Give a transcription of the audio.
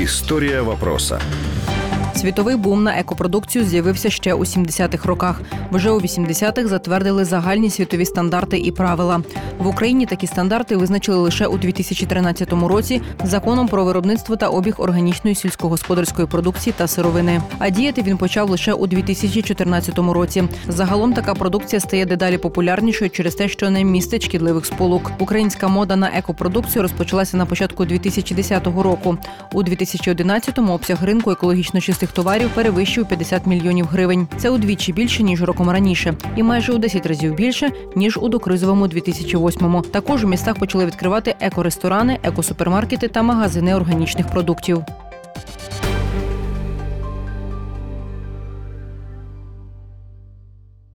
История вопроса. Світовий бум на екопродукцію з'явився ще у 70-х роках. Вже у 80-х затвердили загальні світові стандарти і правила. В Україні такі стандарти визначили лише у 2013 році законом про виробництво та обіг органічної сільськогосподарської продукції та сировини. А діяти він почав лише у 2014 році. Загалом така продукція стає дедалі популярнішою через те, що не містить шкідливих сполук. Українська мода на екопродукцію розпочалася на початку 2010 року. У 2011-му обсяг ринку екологічно чистих товарів перевищив 50 мільйонів гривень. Це удвічі більше ніж роком раніше, і майже у 10 разів більше ніж у докризовому 2008-му. Також у містах почали відкривати екоресторани, екосупермаркети та магазини органічних продуктів.